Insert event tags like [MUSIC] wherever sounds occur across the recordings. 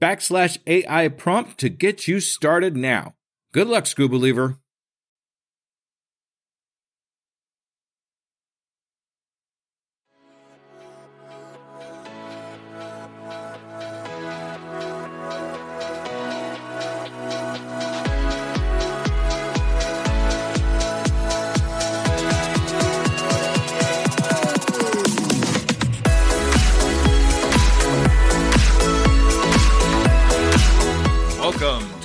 backslash AI prompt to get you started now. Good luck, Skoobeliever.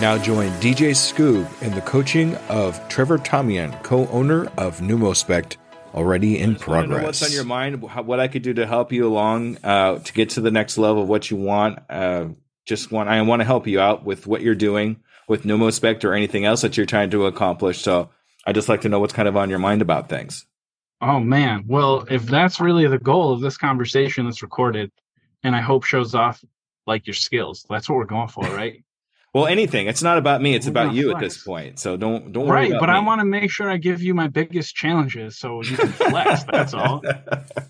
Now join DJ Scoob in the coaching of Trevor Tomion, co-owner of Numospect, already in progress. what's on your mind? What I could do to help you along uh, to get to the next level of what you want? Uh, just want I want to help you out with what you're doing with Numospect or anything else that you're trying to accomplish. So I just like to know what's kind of on your mind about things. Oh man. Well, if that's really the goal of this conversation that's recorded and I hope shows off like your skills, that's what we're going for, right? Well, anything. It's not about me. It's We're about you at this point. So don't don't worry right, but I want to make sure I give you my biggest challenges so you can flex. that's all. [LAUGHS]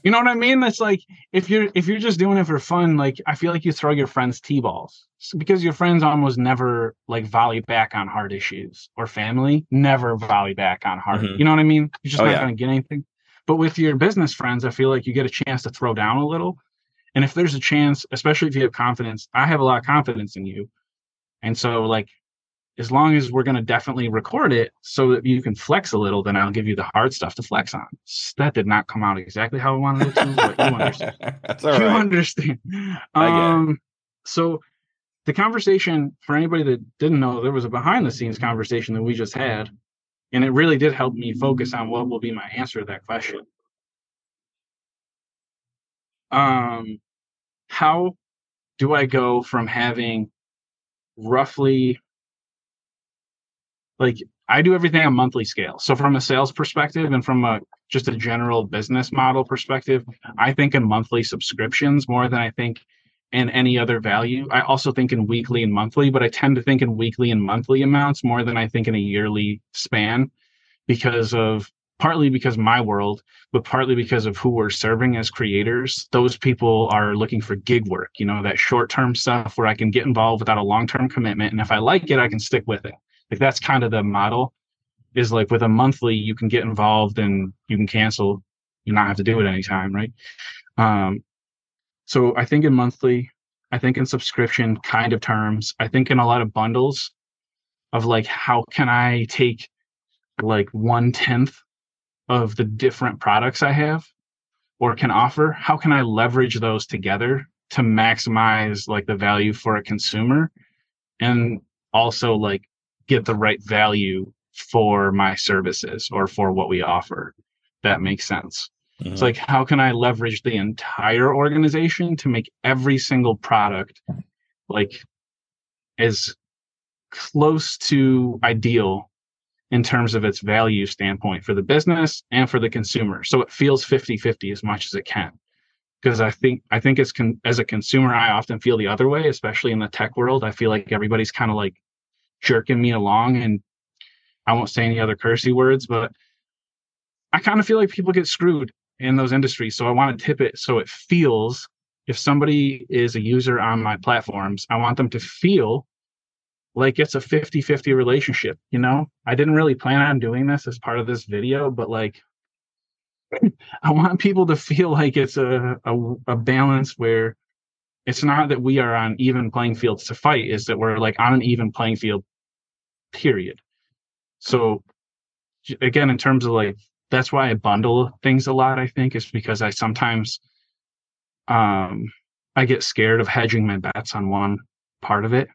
You know what I mean? That's like if you're if you're just doing it for fun, like I feel like you throw your friends t-balls because your friends almost never like volley back on hard issues or family never volley back on hard. Mhm. You know what I mean? You're just Oh, not yeah. going to get anything. But with your business friends, I feel like you get a chance to throw down a little. And if there's a chance, especially if you have confidence, I have a lot of confidence in you. And so like as long as we're going to definitely record it so that you can flex a little, then I'll give you the hard stuff to flex on. That did not come out exactly how I wanted it to, but you understand. [LAUGHS] That's all you right. understand. I get it. Um, so the conversation for anybody that didn't know, there was a behind the scenes conversation that we just had, and it really did help me focus on what will be my answer to that question. Um, how do I go from having roughly like I do everything on monthly scale. So from a sales perspective and from a just a general business model perspective, I think in monthly subscriptions more than I think in any other value. I also think in weekly and monthly, but I tend to think in weekly and monthly amounts more than I think in a yearly span because of partly because my world, but partly because of who we're serving as creators. Those people are looking for gig work, you know, that short term stuff where I can get involved without a long term commitment. And if I like it, I can stick with it. Like that's kind of the model is like with a monthly, you can get involved and you can cancel, you not have to do it anytime, right? Um, so I think in monthly, I think in subscription kind of terms, I think in a lot of bundles of like how can I take like one tenth of the different products I have or can offer, how can I leverage those together to maximize like the value for a consumer and also like get the right value for my services or for what we offer. That makes sense. It's mm-hmm. like how can I leverage the entire organization to make every single product like as close to ideal in terms of its value standpoint for the business and for the consumer. So it feels 50-50 as much as it can. Because I think I think as con- as a consumer, I often feel the other way, especially in the tech world. I feel like everybody's kind of like jerking me along, and I won't say any other cursey words, but I kind of feel like people get screwed in those industries. So I want to tip it so it feels if somebody is a user on my platforms, I want them to feel like it's a 50 50 relationship. You know, I didn't really plan on doing this as part of this video, but like, [LAUGHS] I want people to feel like it's a, a, a balance where it's not that we are on even playing fields to fight, is that we're like on an even playing field, period. So again, in terms of like that's why I bundle things a lot, I think, is because I sometimes um I get scared of hedging my bets on one part of it.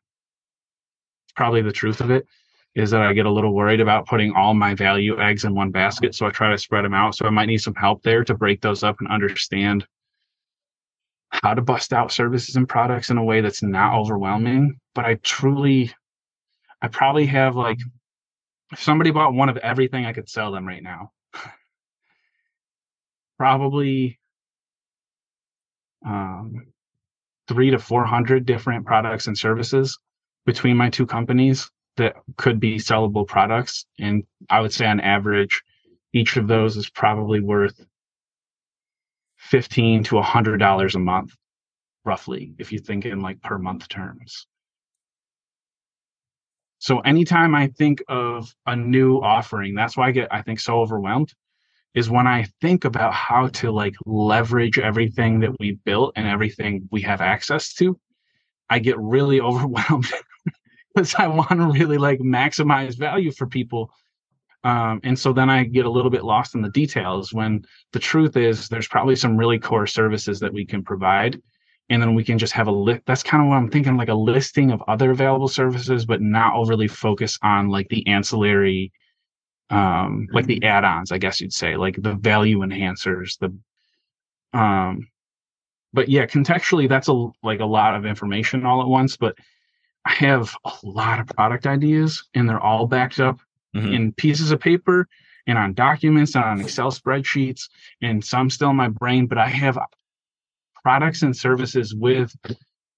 Probably the truth of it is that I get a little worried about putting all my value eggs in one basket. So I try to spread them out. So I might need some help there to break those up and understand how to bust out services and products in a way that's not overwhelming. But I truly, I probably have like, if somebody bought one of everything, I could sell them right now. [LAUGHS] probably um, three to 400 different products and services between my two companies that could be sellable products. And I would say on average, each of those is probably worth 15 to a hundred dollars a month, roughly, if you think in like per month terms. So anytime I think of a new offering, that's why I get, I think, so overwhelmed is when I think about how to like leverage everything that we built and everything we have access to, I get really [LAUGHS] overwhelmed because I want to really like maximize value for people. Um, and so then I get a little bit lost in the details when the truth is there's probably some really core services that we can provide. And then we can just have a list. That's kind of what I'm thinking, like a listing of other available services, but not overly focus on like the ancillary, um, like the add-ons, I guess you'd say, like the value enhancers, the, um, but yeah, contextually, that's a like a lot of information all at once. But I have a lot of product ideas and they're all backed up mm-hmm. in pieces of paper and on documents and on Excel spreadsheets and some still in my brain, but I have products and services with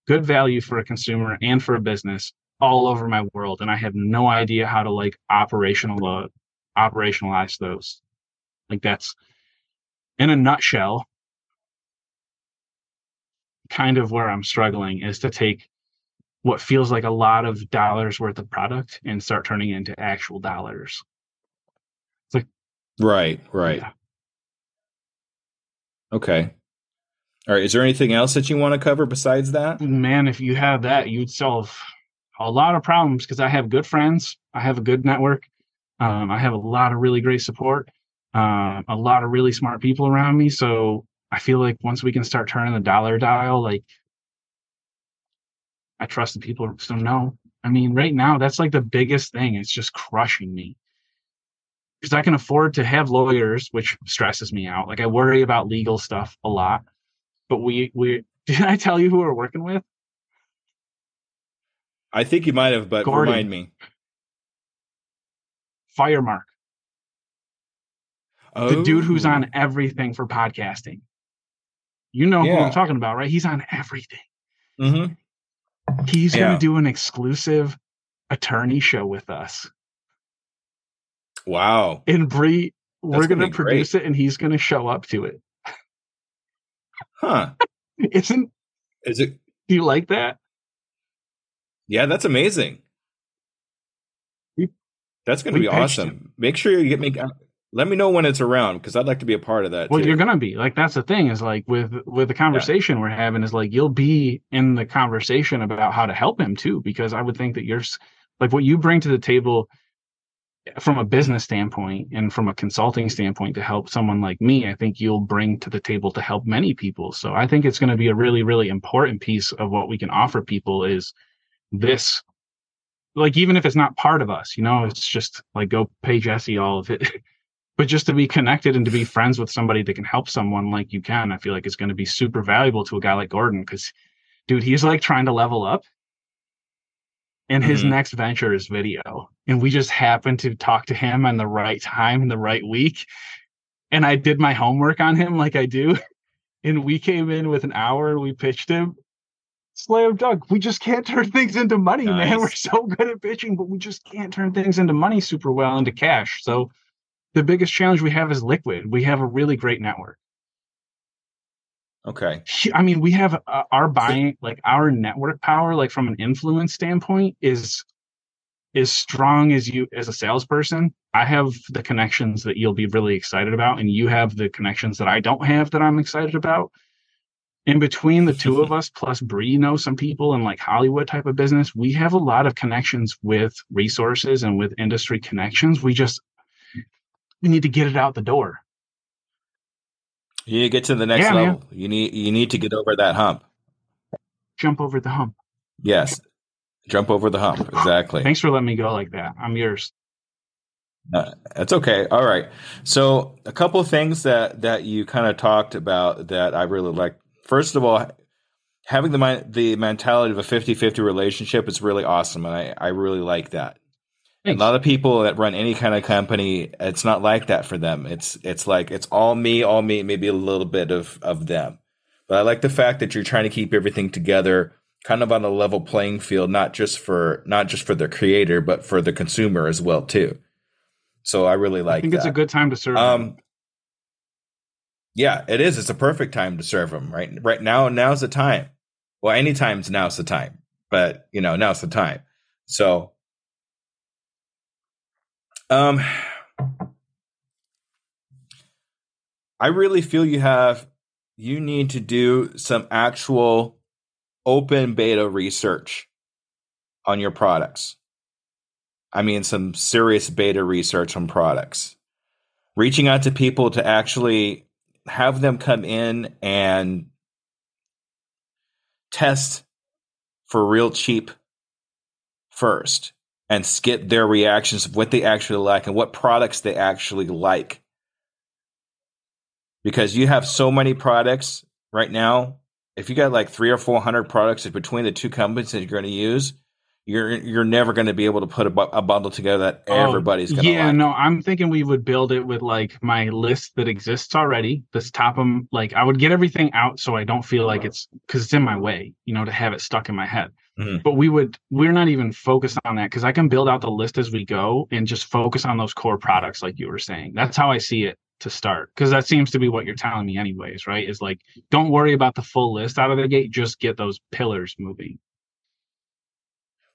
good value for a consumer and for a business all over my world. And I have no idea how to like operational, uh, operationalize those. Like that's in a nutshell, kind of where I'm struggling is to take what feels like a lot of dollars worth of product and start turning it into actual dollars. It's like right, right. Yeah. Okay. All right. Is there anything else that you want to cover besides that? Man, if you have that, you'd solve a lot of problems because I have good friends. I have a good network. Um, I have a lot of really great support. Uh, a lot of really smart people around me. So I feel like once we can start turning the dollar dial, like I trust the people. So no, I mean, right now that's like the biggest thing. It's just crushing me because I can afford to have lawyers, which stresses me out. Like I worry about legal stuff a lot. But we we [LAUGHS] did I tell you who we're working with? I think you might have, but Gordon. remind me. Firemark. Oh. The dude who's on oh. everything for podcasting. You know yeah. who I'm talking about, right? He's on everything. Mm-hmm. He's going to do an exclusive attorney show with us. Wow. And Bree, we're going to produce great. it and he's going to show up to it. Huh. [LAUGHS] Isn't Is it Do you like that? Yeah, that's amazing. That's going to be awesome. Him. Make sure you get me uh, let me know when it's around because I'd like to be a part of that. Well, too. you're gonna be like that's the thing is like with with the conversation yeah. we're having is like you'll be in the conversation about how to help him too because I would think that you're like what you bring to the table from a business standpoint and from a consulting standpoint to help someone like me, I think you'll bring to the table to help many people. So I think it's going to be a really, really important piece of what we can offer people is this. Like, even if it's not part of us, you know, it's just like go pay Jesse all of it. [LAUGHS] but just to be connected and to be friends with somebody that can help someone like you can, I feel like it's going to be super valuable to a guy like Gordon because, dude, he's like trying to level up. And his mm-hmm. next venture is video. And we just happened to talk to him on the right time in the right week. And I did my homework on him like I do. [LAUGHS] And we came in with an hour and we pitched him. Slam dunk. We just can't turn things into money, [LAUGHS] nice. man. We're so good at pitching, but we just can't turn things into money super well into cash. So the biggest challenge we have is liquid. We have a really great network. Okay. I mean, we have uh, our buying, like our network power, like from an influence standpoint, is as strong as you as a salesperson. I have the connections that you'll be really excited about, and you have the connections that I don't have that I'm excited about. in between the two of [LAUGHS] us plus Bree knows some people in like Hollywood type of business, we have a lot of connections with resources and with industry connections. We just we need to get it out the door. You need to get to the next Yeah, level. man. You need you need to get over that hump. Jump over the hump. Yes. Jump over the hump. Exactly. Thanks for letting me go like that. I'm yours. Uh, that's okay. All right. So a couple of things that that you kind of talked about that I really like. First of all, having the the mentality of a 50-50 relationship is really awesome, and I I really like that. A lot of people that run any kind of company, it's not like that for them. It's it's like it's all me, all me, maybe a little bit of of them. But I like the fact that you're trying to keep everything together, kind of on a level playing field, not just for not just for the creator, but for the consumer as well too. So I really like I think that. it's a good time to serve. them. Um, yeah, it is. It's a perfect time to serve them. Right, right now. Now's the time. Well, anytime's now's the time. But you know, now's the time. So, um, I really feel you have. You need to do some actual open beta research on your products. I mean, some serious beta research on products. Reaching out to people to actually have them come in and test for real cheap first and get their reactions of what they actually like and what products they actually like. Because you have so many products right now. If you got like three or four hundred products between the two companies that you're going to use, you're you're never going to be able to put a, bu- a bundle together that Oh, everybody's going to yeah, like. no, I'm thinking we would build it with like my list that exists already. This top them like I would get everything out so I don't feel like it's because it's in my way, you know, to have it stuck in my head. Mhm. But we would we're not even focused on that because I can build out the list as we go and just focus on those core products, like you were saying. That's how I see it to start because that seems to be what you're telling me, anyways, right? Is like don't worry about the full list out of the gate, just get those pillars moving.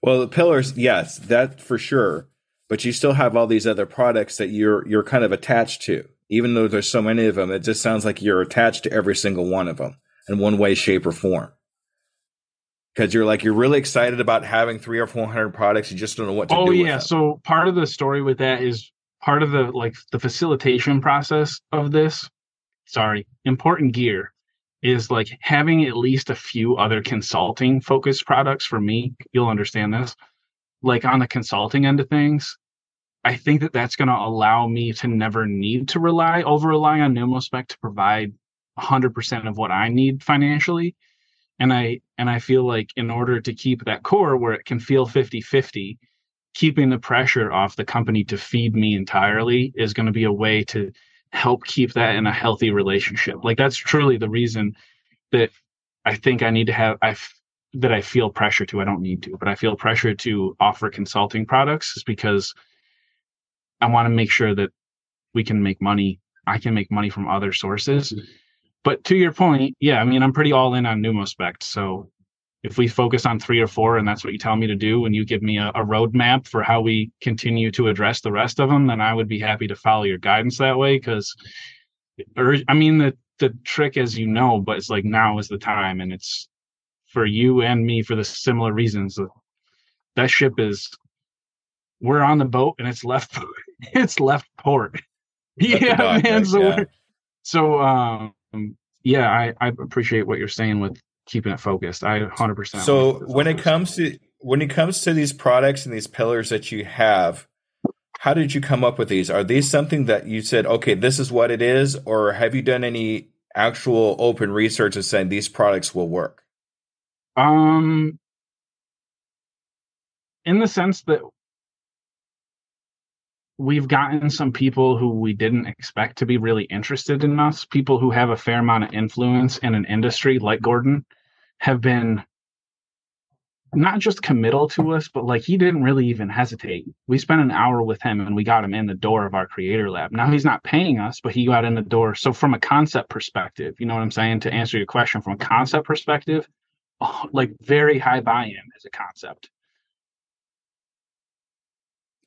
Well, the pillars, yes, that for sure. But you still have all these other products that you're you're kind of attached to. Even though there's so many of them, it just sounds like you're attached to every single one of them in one way, shape, or form. Because you're like you're really excited about having three or four hundred products, you just don't know what to oh do. yeah with them. so part of the story with that is part of the like the facilitation process of this sorry important gear is like having at least a few other consulting focused products for me you'll understand this like on the consulting end of things i think that that's going to allow me to never need to rely over rely on Numospect to provide 100% of what i need financially and i and i feel like in order to keep that core where it can feel 50 50 keeping the pressure off the company to feed me entirely is going to be a way to help keep that in a healthy relationship. Like that's truly the reason that I think I need to have I f- that I feel pressure to. I don't need to, but I feel pressure to offer consulting products is because I want to make sure that we can make money. I can make money from other sources. But to your point, yeah, I mean, I'm pretty all in on Numospect. So if we focus on three or four and that's what you tell me to do and you give me a, a roadmap for how we continue to address the rest of them then i would be happy to follow your guidance that way because or i mean the the trick as you know but it's like now is the time and it's for you and me for the similar reasons that ship is we're on the boat and it's left [LAUGHS] it's left port [LAUGHS] yeah man right, so yeah. we're- so um yeah i i appreciate what you're saying with keeping it focused i 100% So when it comes to when it comes to these products and these pillars that you have, how did you come up with these? Are these something that you said, okay, this is what it is, or have you done any actual open research and saying these products will work? Um, in the sense that we've gotten some people who we didn't expect to be really interested in us, people who have a fair amount of influence in an industry like Gordon, have been not just committal to us, but like he didn't really even hesitate. We spent an hour with him and we got him in the door of our creator lab. Now he's not paying us, but he got in the door. So from a concept perspective, you know what I'm saying? To answer your question from a concept perspective, oh, like very high buy-in as a concept.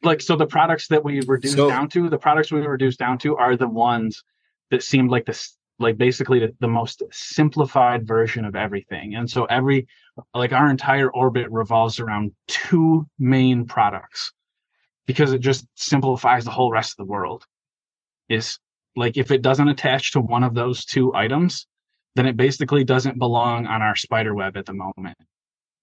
Like so the products that we reduced So- down to, the products we reduced down to are the ones that seemed like this like basically the, the most simplified version of everything. And so every like our entire orbit revolves around two main products because it just simplifies the whole rest of the world. Is like if it doesn't attach to one of those two items, then it basically doesn't belong on our spider web at the moment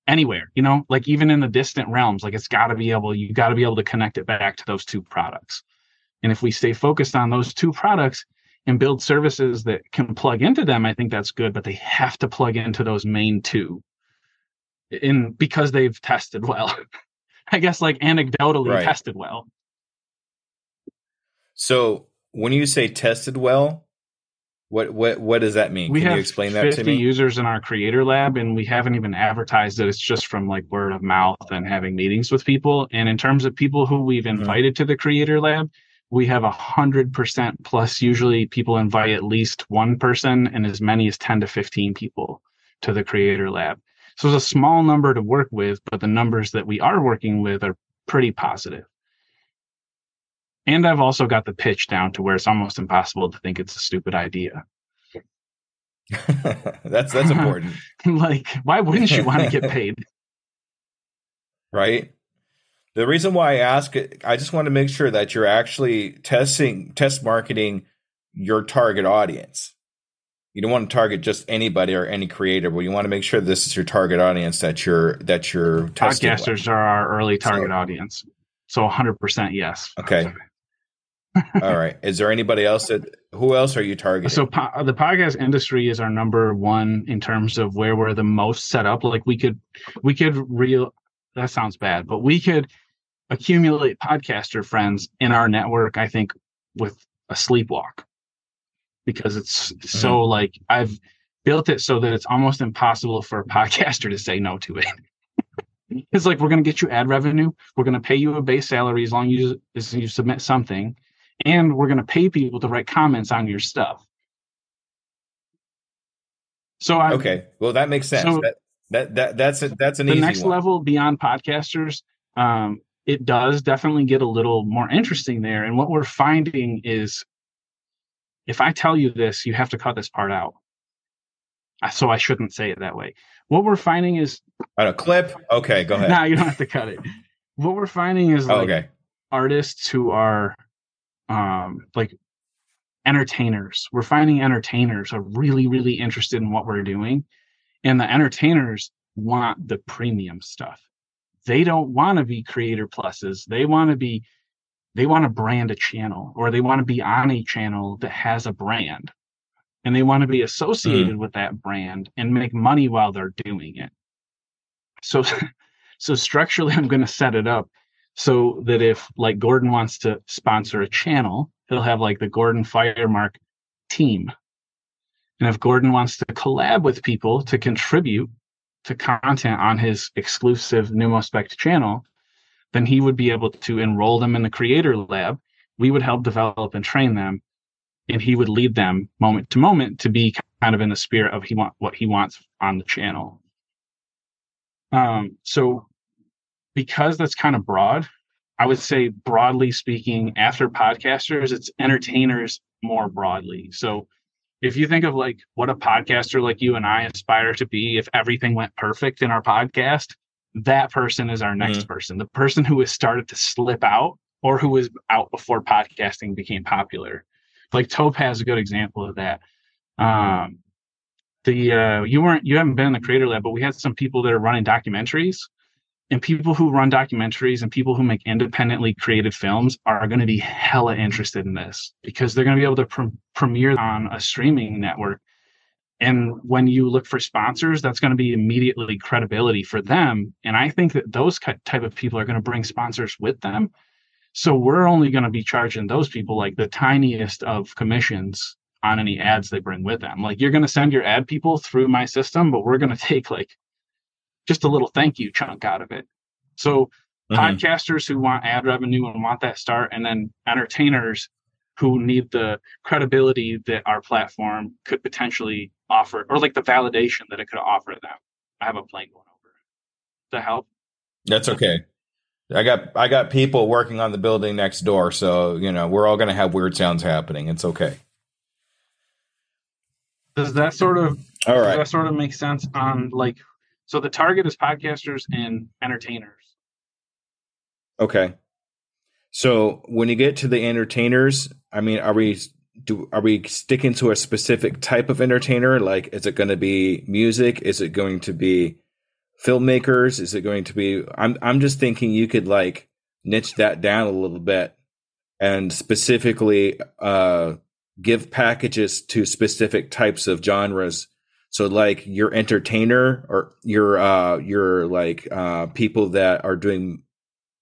anywhere you know? Like even in the distant realms like it's got to be able you got to be able to connect it back to those two products. And if we stay focused on those two products and build services that can plug into them i think that's good but they have to plug into those main two. In because they've tested well. [LAUGHS] I guess like anecdotally Right. tested well. So when you say tested well, what what what does that mean? we Can you explain that to me? users in our creator lab and we haven't even advertised it it's just from like word of mouth and having meetings with people and in terms of people who we've Mhm. invited to the creator lab we have a hundred percent plus usually people invite at least one person and as many as 10 to 15 people to the creator lab so it's a small number to work with but the numbers that we are working with are pretty positive and i've also got the pitch down to where it's almost impossible to think it's a stupid idea [LAUGHS] that's that's important, [LAUGHS] like why wouldn't you want to get paid [LAUGHS] right? The reason why I ask it, I just want to make sure that you're actually testing test marketing your target audience. You don't want to target just anybody or any creator, but you want to make sure this is your target audience that you're that you're testing. with. podcasters are our early target So- audience so 100% yes Okay. All right. Is there anybody else that who else are you targeting? so po- the podcast industry is our number one in terms of where we're the most set up. Like we could we could real that sounds bad but we could accumulate podcaster friends in our network i think with a sleepwalk. Because it's so mm-hmm. like i've built it so that it's almost impossible for a podcaster to say no to it. [LAUGHS] It's like we're going to get you ad revenue. We're going to pay you a base salary as long as you, as you submit something and we're going to pay people to write comments on your stuff so I, okay. Well, that makes sense. So- that, that that that's a, that's an the easy next one. level beyond podcasters um, it does definitely get a little more interesting there and what we're finding is if i tell you this you have to cut this part out so i shouldn't say it that way what we're finding is On a clip. Okay, go [LAUGHS] ahead. now you don't have to cut it what we're finding is Oh, okay. artists who are um like entertainers. We're finding entertainers are really really interested in what we're doing and the entertainers want the premium stuff. They don't want to be creator pluses. They want to be they want to brand a channel or they want to be on a channel that has a brand and they want to be associated with that brand and make money while they're doing it. So [LAUGHS] so structurally i'm going to set it up so that if like gordon wants to sponsor a channel he'll have like the gordon firemark team and if gordon wants to collab with people to contribute to content on his exclusive Numospect channel, then he would be able to enroll them in the creator lab. We would help develop and train them, and he would lead them moment to moment to be kind of in the spirit of he want what he wants on the channel. Um, so because that's kind of broad, I would say broadly speaking, after podcasters, it's entertainers more broadly. So if you think of like what a podcaster like you and I aspire to be, if everything went perfect in our podcast, that person is our next person. The person who has started to slip out or who was out before podcasting became popular. Like Tope has a good example of that. Um, the uh, you weren't you haven't been in the creator lab, but we had some people that are running documentaries, and people who run documentaries and people who make independently created films are going to be hella interested in this because they're going to be able to pre- premiere on a streaming network. And when you look for sponsors, that's going to be immediately credibility for them. And I think that those type of people are going to bring sponsors with them. So we're only going to be charging those people like the tiniest of commissions on any ads they bring with them. Like you're going to send your ad people through my system, but we're going [LAUGHS] to take like just a little thank you chunk out of it. So Mhm. podcasters who want ad revenue and want that start, and then entertainers who need the credibility that our platform could potentially offer, or like the validation that it could offer them. I have a plane going over. To help. That's okay. I got I got people working on the building next door, so you know we're all going to have weird sounds happening. It's okay. Does that sort of all right? does that sort of make sense on like so the target is podcasters and entertainers. Okay. So when you get to the entertainers, I mean, are we do are we sticking to a specific type of entertainer? Like, is it going to be music? Is it going to be filmmakers? Is it going to be? I'm I'm just thinking you could like niche that down a little bit and specifically uh, give packages to specific types of genres. So like your entertainer or your uh your like uh people that are doing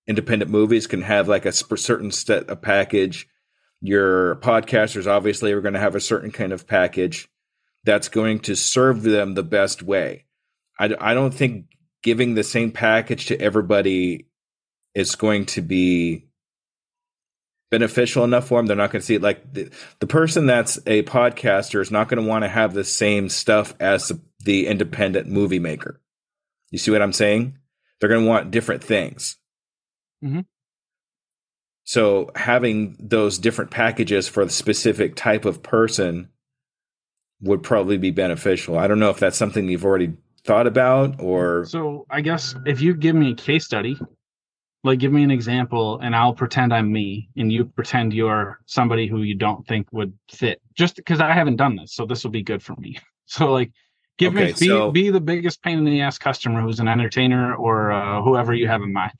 independent movies can have like a certain set of package. Your podcasters obviously are going to have a certain kind of package that's going to serve them the best way. I, I don't think giving the same package to everybody is going to be beneficial enough for them. They're not going to see it like the, the person that's a podcaster is not going to want to have the same stuff as the, the independent movie maker. You see what I'm saying? They're going to want different things. Mhm. So having those different packages for the specific type of person would probably be beneficial. I don't know if that's something you've already thought about or So I guess if you give me a case study, like give me an example and I'll pretend I'm me and you pretend you're somebody who you don't think would fit. Just because I haven't done this, so this will be good for me. [LAUGHS] So like give Okay, me be, so- be the biggest pain in the ass customer who's an entertainer or uh, whoever you have in mind.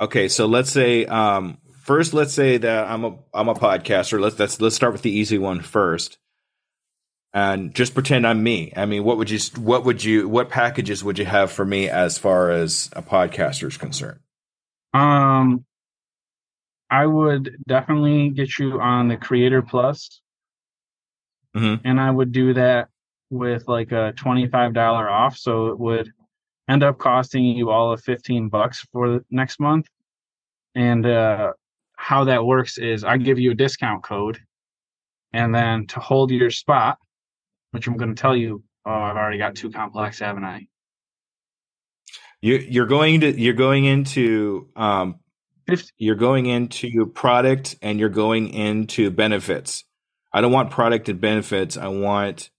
Okay, so let's say um, first, let's say that I'm a I'm a podcaster. Let's let's let's start with the easy one first, and just pretend I'm me. I mean, what would you what would you what packages would you have for me as far as a podcaster is concerned? Um, I would definitely get you on the Creator Plus, Mhm. and I would do that with like a twenty-five dollar off, so it would end up costing you all of fifteen bucks for the next month. And uh, how that works is I give you a discount code, and then to hold your spot, which I'm going to tell you, oh, I've already got too complex, haven't I? You you're going to you're going into um, you're going into product and you're going into benefits. I don't want product and benefits. I want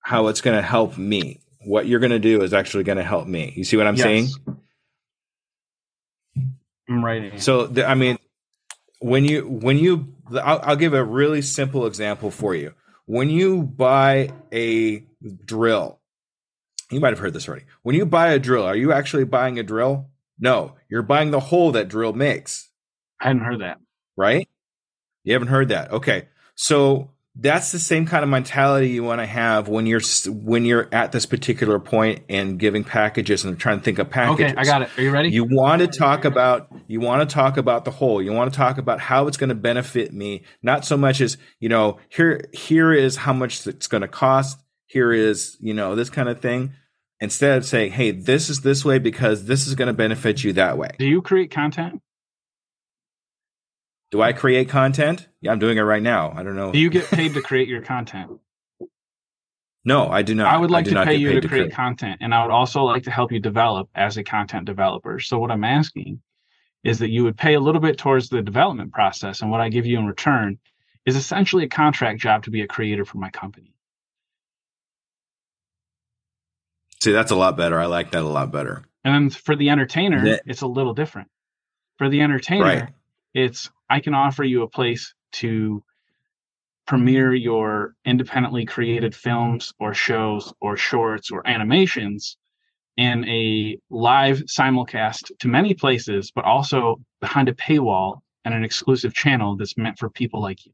how it's going to help me. What you're going to do is actually going to help me. You see what I'm Yes. saying? I'm writing. So the, I mean, when you when you, I'll, I'll give a really simple example for you. When you buy a drill, you might have heard this already. When you buy a drill, are you actually buying a drill? No, you're buying the hole that drill makes. I hadn't heard that. right? You haven't heard that. Okay. So that's the same kind of mentality you want to have when you're when you're at this particular point and giving packages and trying to think of packages. Okay, I got it. Are you ready? You want to talk about you want to talk about the whole. You want to talk about how it's going to benefit me, not so much as, you know, here here is how much it's going to cost, here is, you know, this kind of thing. Instead of saying, "Hey, this is this way because this is going to benefit you that way." Do you create content? Do I create content? Yeah, I'm doing it right now. I don't know. Do you get paid to [LAUGHS] create your content? No, I do not. I would like do to pay you to create content, and I would also like to help you develop as a content developer. So, what I'm asking is that you would pay a little bit towards the development process, and what I give you in return is essentially a contract job to be a creator for my company. See, that's a lot better. I like that a lot better. And then for the entertainer, Yeah. it's a little different. For the entertainer, Right. It's I can offer you a place to premiere your independently created films or shows or shorts or animations in a live simulcast to many places, but also behind a paywall and an exclusive channel that's meant for people like you.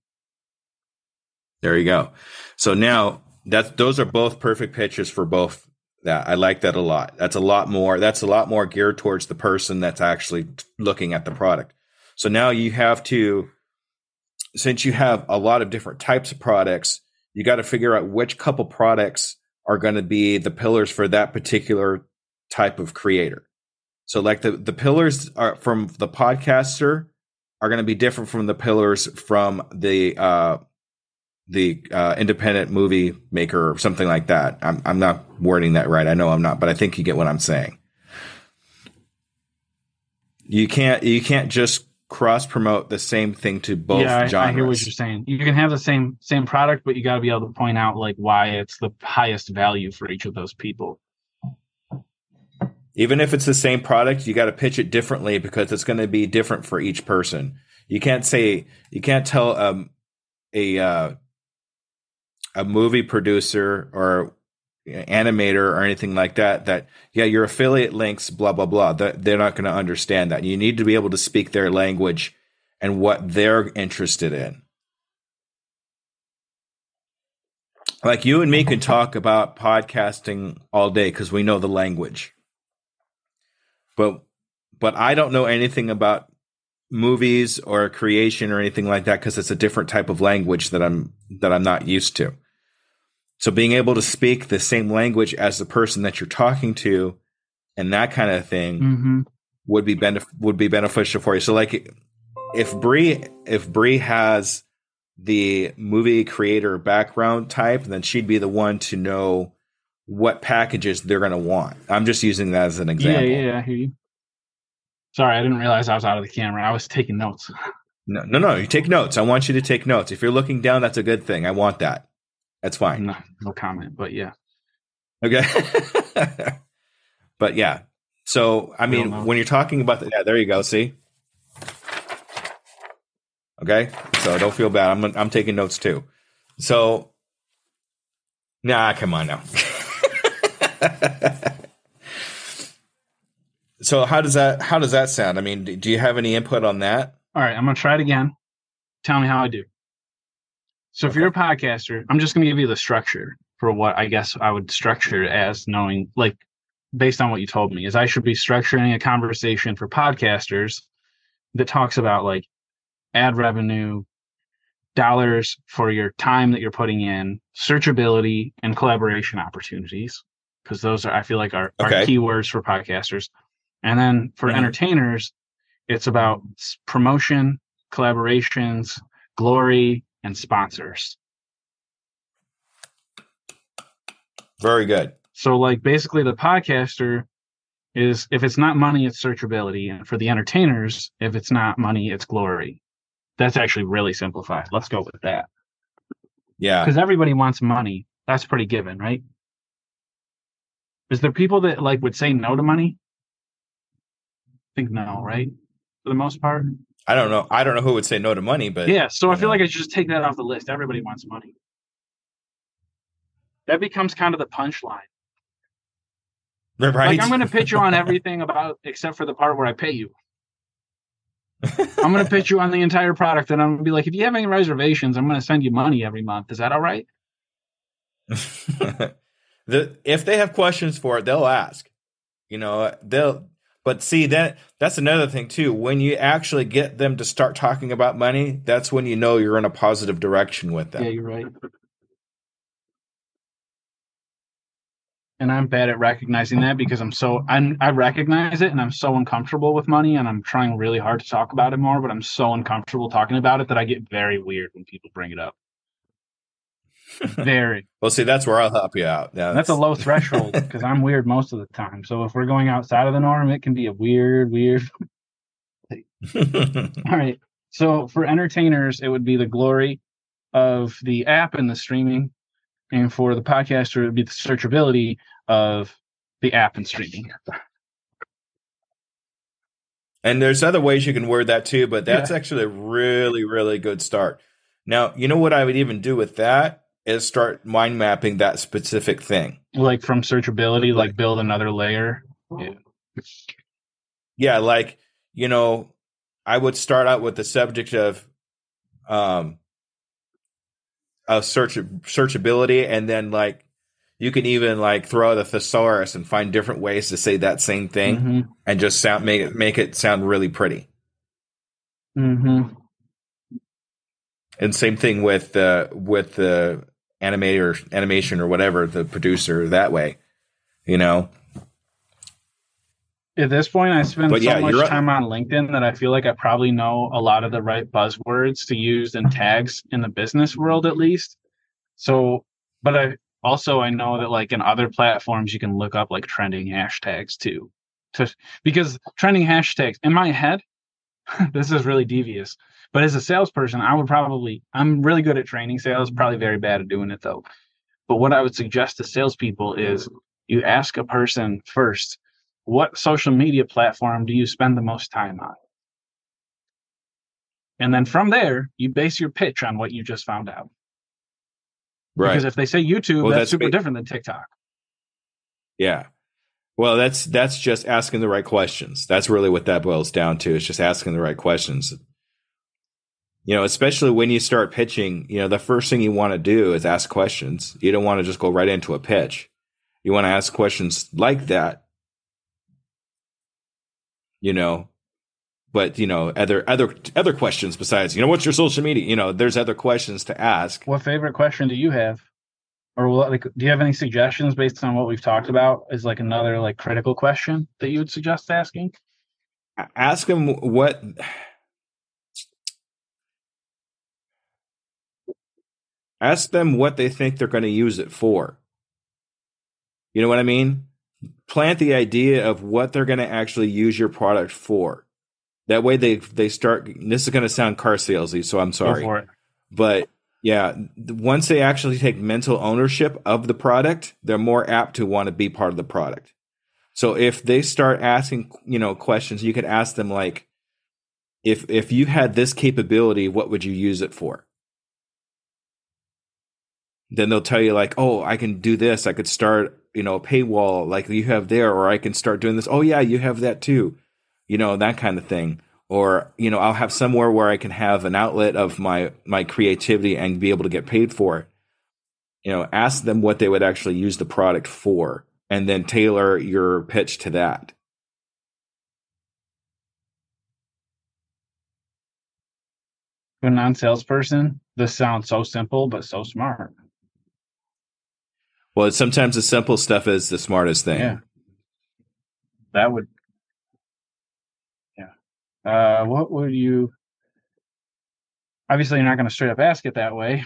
There you go. So now that's those are both perfect pitches for both that. I like that a lot. That's a lot more that's a lot more geared towards the person that's actually looking at the product. So now you have to since you have a lot of different types of products, you got to figure out which couple products are going to be the pillars for that particular type of creator. So like the the pillars are from the podcaster are going to be different from the pillars from the uh the uh, independent movie maker or something like that. I'm I'm not wording that right. I know I'm not, but I think you get what I'm saying. You can't you can't just cross promote the same thing to both yeah, I. I hear what you're saying. You can have the same same product, but you got to be able to point out like why it's the highest value for each of those people. Even if it's the same product, you got to pitch it differently because it's going to be different for each person. You can't say you can't tell um, a uh, a movie producer or animator or anything like that that yeah your affiliate links blah blah blah they're not going to understand that. You need to be able to speak their language and what they're interested in. Like you and me can talk about podcasting all day because we know the language. But but i don't know anything about movies or creation or anything like that because it's a different type of language that i'm that i'm not used to so being able to speak the same language as the person that you're talking to and that kind of thing Mm-hmm. would be benef- would be beneficial for you. So like if Brie if Brie has the movie creator background type, then she'd be the one to know what packages they're going to want. I'm just using that as an Yeah, example. yeah, I hear you. Sorry, I didn't realize I was out of the camera. I was taking notes. No, no, no. You take notes. I want you to take notes. If you're looking down, that's a good thing. I want that. That's fine. No, no comment, but yeah. Okay. [LAUGHS] but yeah. So I mean, know. when you're talking about the yeah, there you go. See. Okay. So don't feel bad. I'm I'm taking notes too. So. Nah, come on now. [LAUGHS] so how does that how does that sound? I mean, do you have any input on that? All right, I'm gonna try it again. Tell me how I do. So if you're a podcaster, I'm just gonna give you the structure for what I guess I would structure as knowing like based on what you told me is I should be structuring a conversation for podcasters that talks about like ad revenue, dollars for your time that you're putting in, searchability, and collaboration opportunities. Because those are I feel like are, Okay. are keywords for podcasters. And then for Mhm. entertainers, it's about promotion, collaborations, glory, and sponsors. Very good. So, like, basically, the podcaster is if it's not money, it's searchability. And for the entertainers, if it's not money, it's glory. That's actually really simplified. Let's go with that. Yeah. Because everybody wants money. That's pretty given, right? Is there people that like would say no to money? I think no, right? For the most part. I don't know. I don't know who would say no to money, but Yeah, so I feel know. like I should just take that off the list. Everybody wants money. That becomes kind of the punchline. [LAUGHS] right. Like I'm going to pitch you on everything about except for the part where I pay you. [LAUGHS] I'm going to pitch you on the entire product, and I'm going to be like, if you have any reservations, I'm going to send you money every month. Is that all right? [LAUGHS] the if they have questions for it, they'll ask. You know, they'll. But see that that's another thing too. When you actually get them to start talking about money, that's when you know you're in a positive direction with them. Yeah, you're right. And I'm bad at recognizing that because I'm so I'm, I recognize it and I'm so uncomfortable with money and I'm trying really hard to talk about it more, but I'm so uncomfortable talking about it that I get very weird when people bring it up. Very. Well, see, that's where I'll help you out. Yeah, That's a low threshold [LAUGHS] because I'm weird most of the time. So if we're going outside of the norm, it can be a weird, weird. [LAUGHS] All right. So for entertainers, it would be the glory of the app and the streaming. And for the podcaster, it would be the searchability of the app and streaming. And there's other ways you can word that too, but that's Yeah. actually a really, really good start. Now, you know what I would even do with that is start mind mapping that specific thing. Like from searchability, like build another layer. Yeah. Yeah, like, you know, I would start out with the subject of um of search searchability and then like you can even like throw out a thesaurus and find different ways to say that same thing Mhm. and just sound make it make it sound really pretty. Mm-hmm. And same thing with the with the animator animation or whatever the producer that way, you know. At this point, I spend But so yeah, much time on LinkedIn that I feel like I probably know a lot of the right buzzwords to use and tags in the business world, at least. So, but I also I know that like in other platforms, you can look up like trending hashtags too, to because trending hashtags in my head, [LAUGHS] this is really devious. But as a salesperson, I would probably, I'm really good at training sales, probably very bad at doing it though. But what I would suggest to salespeople is you ask a person first, what social media platform do you spend the most time on? And then from there, you base your pitch on what you just found out. Right. Because if they say YouTube, Well, that's, that's super ba- different than TikTok. Yeah. Well, that's that's just asking the right questions. That's really what that boils down to. It's just asking the right questions. You know, especially when you start pitching, you know, the first thing you want to do is ask questions. You don't want to just go right into a pitch. You want to ask questions like that. You know, but you know, other other other questions besides, you know, what's your social media? You know, there's other questions to ask. What favorite question do you have? Or what, like, do you have any suggestions based on what we've talked about? Is like another like critical question that you would suggest asking? ask them what ask them what they think they're going to use it for you know what i mean plant the idea of what they're going to actually use your product for that way they they start this is going to sound car salesy so i'm sorry but yeah once they actually take mental ownership of the product they're more apt to want to be part of the product. So if they start asking you know questions you could ask them like if if you had this capability what would you use it for? Then they'll tell you like oh i can do this. I could start you know a paywall like you have there or i can start doing this. Oh yeah you have that too. You know that kind of thing or you know i'll have somewhere where i can have an outlet of my my creativity and be able to get paid for it you know ask them what they would actually use the product for and then tailor your pitch to that To a non-salesperson, this sounds so simple but so smart. well sometimes the simple stuff is the smartest thing Yeah. That would. Uh, what would you? Obviously, you're not going to straight up ask it that way.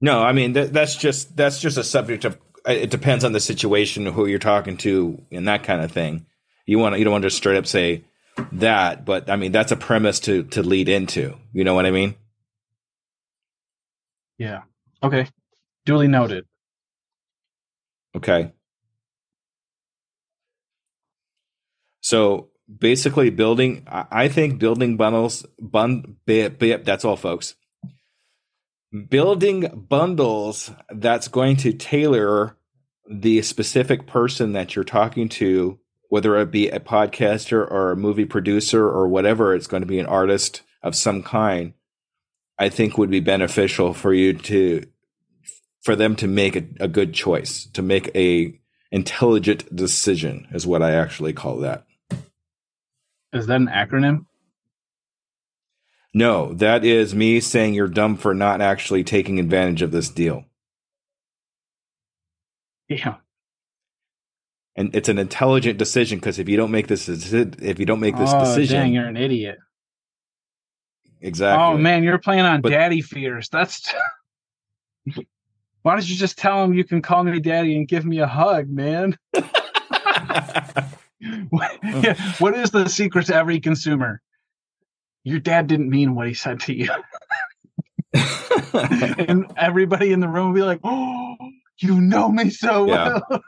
No, I mean that, that's just that's just a subject of it depends on the situation, who you're talking to, and that kind of thing. You want to, you don't want to just straight up say that, but I mean that's a premise to to lead into. You know what I mean? Yeah. Okay. Duly noted. Okay. So basically, building. I think building bundles. Bun. That's all, folks. Building bundles that's going to tailor the specific person that you're talking to, whether it be a podcaster or a movie producer or whatever, it's going to be an artist of some kind. I think would be beneficial for you to for them to make a, a good choice, to make a intelligent decision is what I actually call that. Is that an acronym? No, that is me saying you're dumb for not actually taking advantage of this deal. Yeah. And it's an intelligent decision because if you don't make this if you don't make this oh, decision, dang, you're an idiot. exactly. Oh man, you're playing on But- daddy fears. That's. [LAUGHS] Why don't you just tell him you can call me daddy and give me a hug, man? [LAUGHS] [LAUGHS] [LAUGHS] What- yeah, what is the secret to every consumer? Your dad didn't mean what he said to you. [LAUGHS] and everybody in the room will be like, "Oh, you know me so Yeah. well."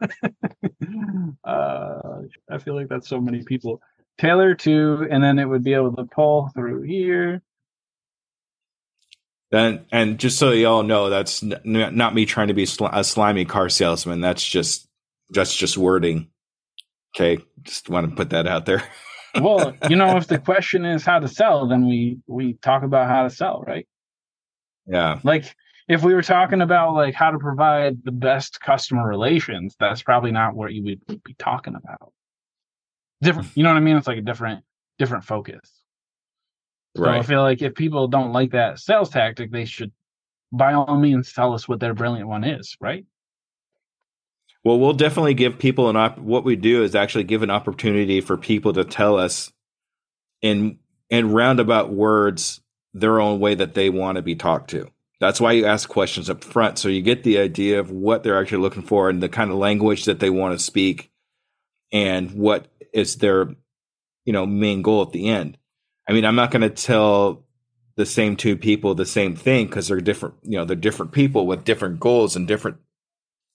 [LAUGHS] uh, I feel like that's so many people. Taylor to, and then it would be able to pull through here. Then, and just so y'all know, that's n- not me trying to be sl- a slimy car salesman. That's just that's just wording. Okay, just want to put that out there. [LAUGHS] Well, you know, if the question is how to sell, then we we talk about how to sell, right? Yeah, Like if we were talking about like how to provide the best customer relations, that's probably not what you would be talking about. Different, hmm. you know what I mean? It's like a different different focus. So I feel like if people don't like that sales tactic, they should by all means tell us what their brilliant one is, right? Well, we'll definitely give people an op. What we do is actually give an opportunity for people to tell us in in roundabout words their own way that they want to be talked to. That's why you ask questions up front, so you get the idea of what they're actually looking for and the kind of language that they want to speak, and what is their you know main goal at the end. I mean, I'm not going to tell the same two people the same thing because they're different, you know, they're different people with different goals and different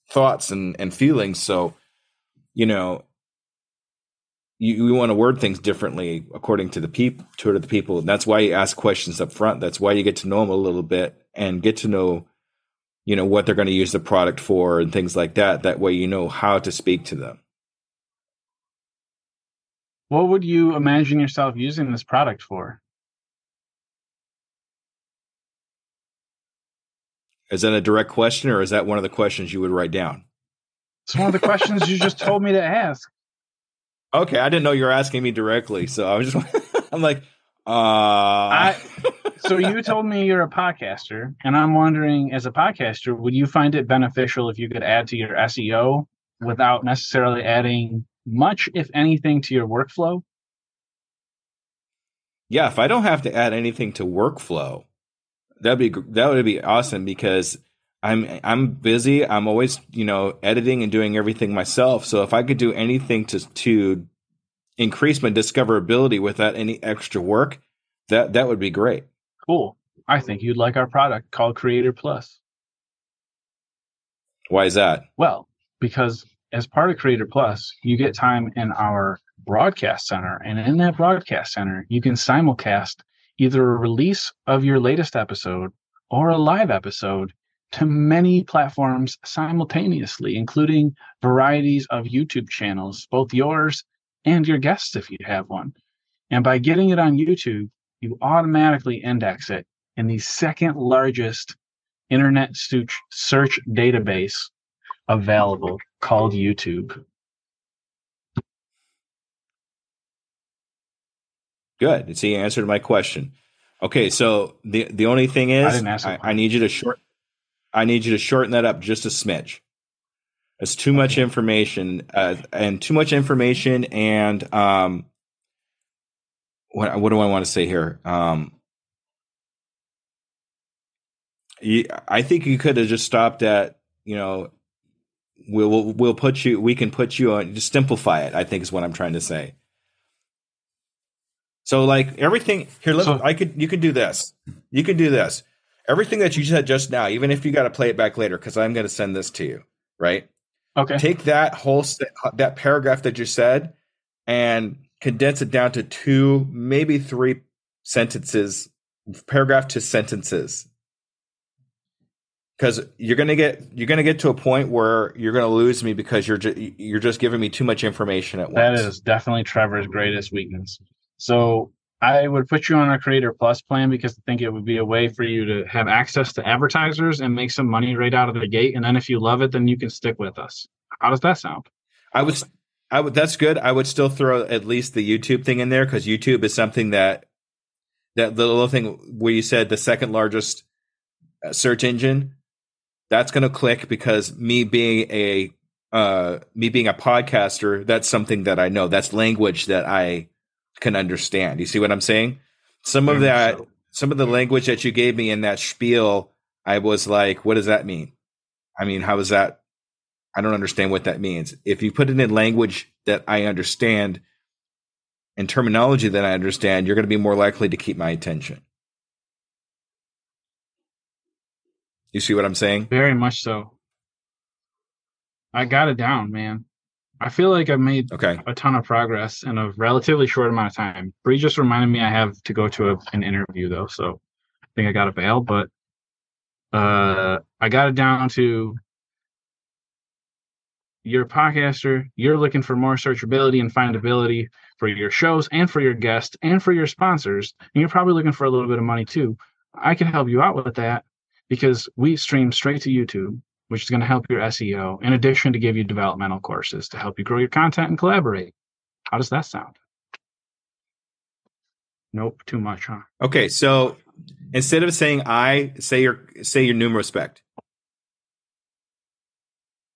thoughts and, and feelings. So, you know, you, you want to word things differently according to the people to the people. And that's why you ask questions up front. That's why you get to know them a little bit and get to know, you know, what they're going to use the product for and things like that. That way you know how to speak to them. What would you imagine yourself using this product for? Is that a direct question or is that one of the questions you would write down? It's one of the questions you just told me to ask. Okay, I didn't know you were asking me directly, so I was just [LAUGHS] I'm like, uh I, so you told me you're a podcaster, and I'm wondering, as a podcaster, would you find it beneficial if you could add to your SEO without necessarily adding much, if anything, to your workflow? Yeah, if I don't have to add anything to workflow, that'd be that would be awesome because I'm I'm busy. I'm always you know editing and doing everything myself. So if I could do anything to to increase my discoverability without any extra work, that that would be great. Cool. I think you'd like our product called Creator Plus. Why is that? Well, because as part of Creator Plus, you get time in our broadcast center. And in that broadcast center, you can simulcast either a release of your latest episode or a live episode to many platforms simultaneously, including varieties of YouTube channels, both yours and your guests if you have one. And by getting it on YouTube, you automatically index it in the second largest internet search database available called YouTube. Good. See, you answered my question. Okay, so the the only thing is, I, I, I, need you to short. I need you to shorten that up just a smidge. It's too much information, uh, and too much information, and um, what what do I want to say here? Um, you, I think you could have just stopped at you know we'll, we'll we'll put you we can put you on just simplify it. I think is what I'm trying to say. So like everything here, let so, I could you could do this. You could do this. Everything that you said just now, even if you got to play it back later, because I'm going to send this to you, right? Okay. Take that whole that paragraph that you said and condense it down to two, maybe three sentences, paragraph to sentences. Because you're gonna get you're gonna get to a point where you're gonna lose me because you're just you're just giving me too much information at once. That is definitely Trevor's greatest weakness. So I would put you on a Creator Plus plan because I think it would be a way for you to have access to advertisers and make some money right out of the gate. And then if you love it, then you can stick with us. How does that sound? I was I would. That's good. I would still throw at least the YouTube thing in there because YouTube is something that that little thing where you said the second largest uh, search engine. That's going to click because me being a uh, me being a podcaster, that's something that I know. That's language that I can understand. You see what I'm saying? Some of that, so. some of the language that you gave me in that spiel, I was like, what does that mean? I mean, how is that I don't understand what that means. If you put it in language that I understand and terminology that I understand, you're going to be more likely to keep my attention. You see what I'm saying? Very much so. I got it down, man. I feel like I've made okay. a ton of progress in a relatively short amount of time. Bree just reminded me I have to go to a, an interview though, so I think I got to bail. But uh, I got it down to you're a podcaster, you're looking for more searchability and findability for your shows and for your guests and for your sponsors, and you're probably looking for a little bit of money too. I can help you out with that because we stream straight to YouTube, which is going to help your SEO, in addition to give you developmental courses to help you grow your content and collaborate. How does that sound? Nope, too much, huh? Okay, so instead of saying I, say your say your Numospect.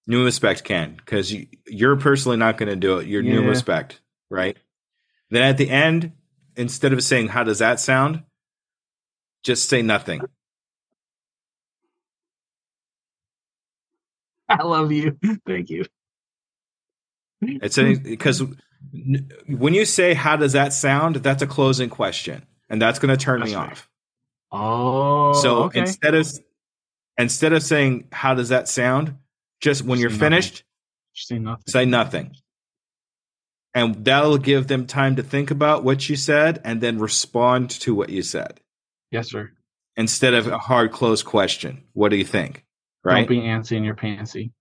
New respect can because you, you're personally not going to do it. You're yeah. Numospect, right? Then at the end, instead of saying how does that sound, just say nothing. [LAUGHS] I love you. [LAUGHS] Thank you. It's because when you say how does that sound, that's a closing question, and that's going to turn That's me right. off. Oh, So okay. instead of instead of saying how does that sound, just when Say you're nothing. finished, say nothing. say nothing. And that'll give them time to think about what you said and then respond to what you said Yes, sir. instead of a hard closed question. What do you think? Right? Don't be antsy in your pantsy.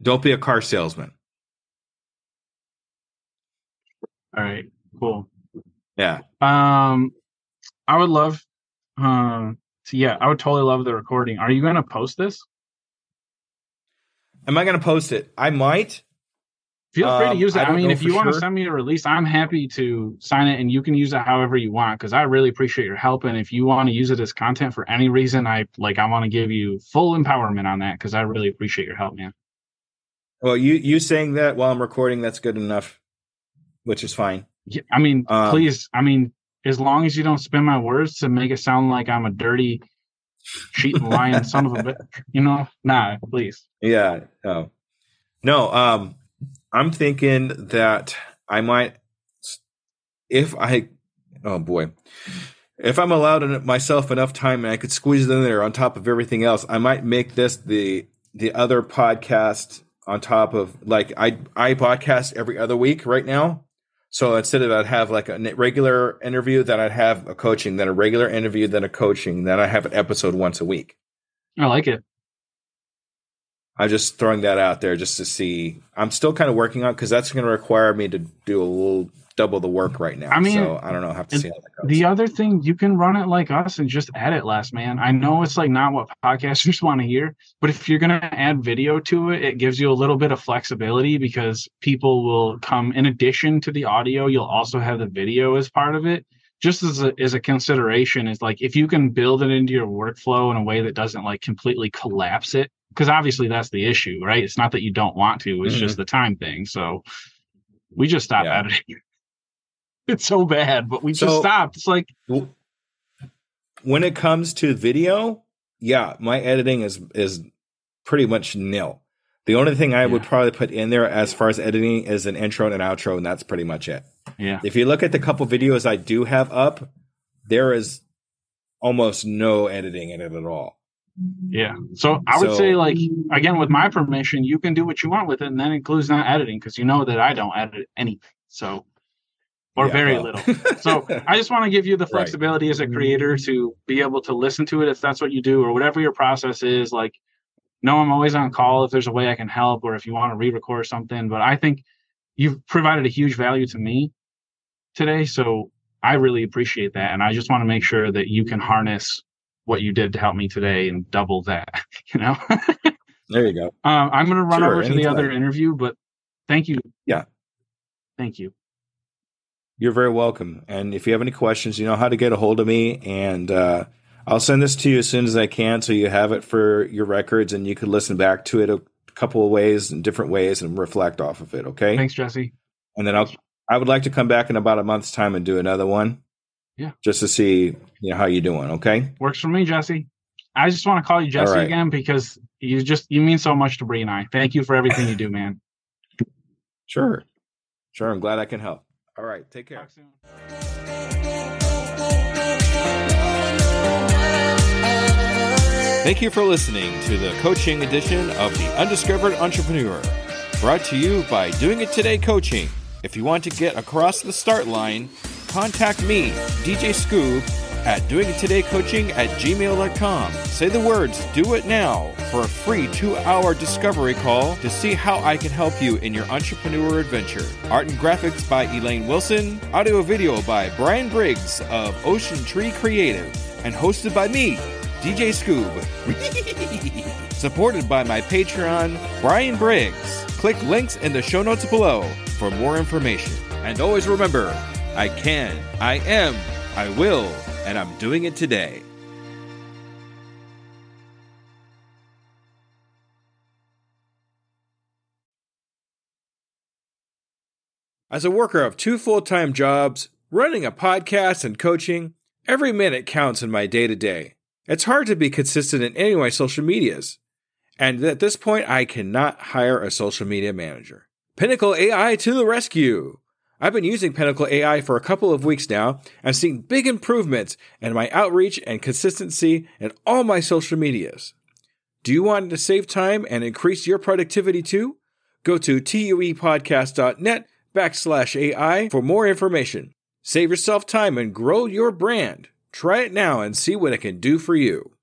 Don't be a car salesman. All right, cool. Yeah. Um, I would love, um, to, yeah, I would totally love the recording. Are you going to post this? Am I going to post it? I might. Feel free to Um, use it. I I, mean, if you want to send me a release, I'm happy to sign it, and you can use it however you want because I really appreciate your help. And if you want to use it as content for any reason, I like I want to give you full empowerment on that because I really appreciate your help, man. Well, you you saying that while I'm recording, that's good enough, which is fine. Yeah, I mean, Um, please. I mean, as long as you don't spin my words to make it sound like I'm a dirty, cheating, lying son of a [LAUGHS] bitch, you know? Nah, please. Yeah. No. No. Um, I'm thinking that I might, if I, oh boy, if I'm allowed myself enough time and I could squeeze it in there on top of everything else, I might make this the the other podcast on top of like I I podcast every other week right now. So instead of I'd have like a regular interview, then I'd have a coaching, then a regular interview, then a coaching, then I have an episode once a week. I like it. I'm just throwing that out there just to see. I'm still kind of working on because that's going to require me to do a little double the work right now. I mean, so I don't know. I have to see how that goes. The other thing, you can run it like us and just edit less, man. I know it's like not what podcasters [LAUGHS] want to hear, but if you're going to add video to it, it gives you a little bit of flexibility because people will come in addition to the audio, you'll also have the video as part of it. Just as a, as a consideration, is like if you can build it into your workflow in a way that doesn't like completely collapse it, because obviously that's the issue, right? It's not that you don't want to, it's Mhm. just the time thing. So we just stopped Yeah. [LAUGHS] editing. It's so bad, but we just stopped. It's like when it comes to video, yeah, my editing is is pretty much nil. The only thing I would probably put in there as far as editing is an intro and an outro, and that's pretty much it. Yeah. If you look at the couple videos I do have up, there is almost no editing in it at all. Yeah. So I would So- say, like, again, with my permission, you can do what you want with it, and that includes not editing because you know that I don't edit anything. So, or Yeah, very well. little. So [LAUGHS] I just want to give you the Right. flexibility as a mm-hmm. creator to be able to listen to it if that's what you do or whatever your process is. Like, no, I'm always on call if there's a way I can help or if you want to re-record something. But I think you've provided a huge value to me today. So I really appreciate that. And I just want to make sure that you can harness what you did to help me today and double that, [LAUGHS] you know? there you go. [LAUGHS] Um, I'm going to run Sure, over to the other interview, but thank you. Yeah. Thank you. You're very welcome. And if you have any questions, you know how to get a hold of me. And uh, I'll send this to you as soon as I can so you have it for your records and you can listen back to it a couple of ways and different ways and reflect off of it. Okay. Thanks, Jesse. And then I'll, I would like to come back in about a month's time and do another one. Yeah. Just to see, you know, how you doing. Okay. Works for me, Jesse. I just want to call you Jesse right. again because you just you mean so much to Bree and I. Thank you for everything you do, man. Sure. Sure. I'm glad I can help. All right. Take care. Talk soon. Thank you for listening to the coaching edition of The Undiscovered Entrepreneur, brought to you by Doing It Today Coaching. If you want to get across the start line, contact me, DJ Scoob, at doingitoday.coaching at gmail.com. Say the words, do it now, for a free two hour discovery call to see how I can help you in your entrepreneur adventure. Art and graphics by Elaine Wilson, audio video by Brian Briggs of Ocean Tree Creative, and hosted by me, DJ Scoob. [LAUGHS] Supported by my Patreon, Brian Briggs. Click links in the show notes below for more information. And always remember I can, I am, I will, and I'm doing it today. As a worker of two full time jobs, running a podcast and coaching, every minute counts in my day to day. It's hard to be consistent in any of my social medias. And at this point, I cannot hire a social media manager. Pinnacle AI to the rescue! I've been using Pinnacle AI for a couple of weeks now and seeing big improvements in my outreach and consistency in all my social medias. Do you want to save time and increase your productivity too? Go to tuepodcast.net backslash AI for more information. Save yourself time and grow your brand. Try it now and see what it can do for you.